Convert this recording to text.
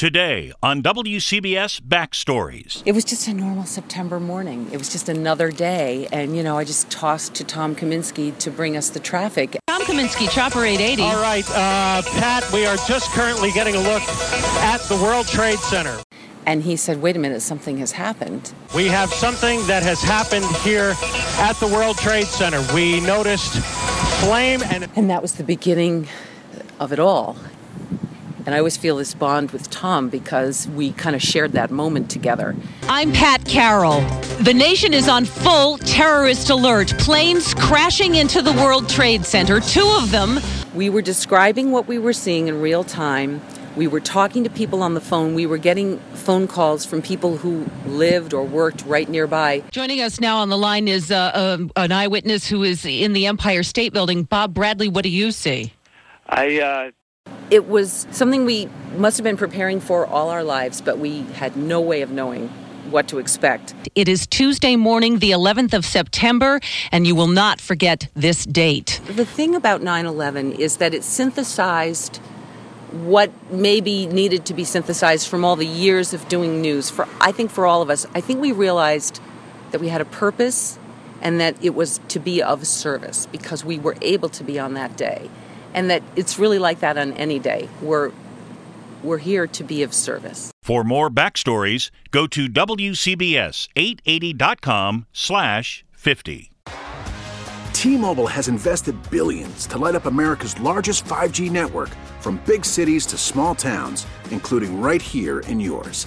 Today on WCBS Backstories. It was just a normal September morning. It was just another day. And, you know, I just tossed to Tom Kaminski to bring us the traffic. Tom Kaminski, Chopper 880. All right, uh, Pat, we are just currently getting a look at the World Trade Center. And he said, wait a minute, something has happened. We have something that has happened here at the World Trade Center. We noticed flame and. And that was the beginning of it all. And I always feel this bond with Tom because we kind of shared that moment together. I'm Pat Carroll. The nation is on full terrorist alert. Planes crashing into the World Trade Center, two of them. We were describing what we were seeing in real time. We were talking to people on the phone. We were getting phone calls from people who lived or worked right nearby. Joining us now on the line is uh, um, an eyewitness who is in the Empire State Building. Bob Bradley, what do you see? I uh, It was something we must have been preparing for all our lives, but we had no way of knowing what to expect. It is Tuesday morning, the 11th of September, and you will not forget this date. The thing about 9 11 is that it synthesized what maybe needed to be synthesized from all the years of doing news. For I think for all of us, I think we realized that we had a purpose and that it was to be of service because we were able to be on that day. And that it's really like that on any day. We're we're here to be of service. For more backstories, go to WCBS880.com slash 50. T-Mobile has invested billions to light up America's largest 5G network from big cities to small towns, including right here in yours.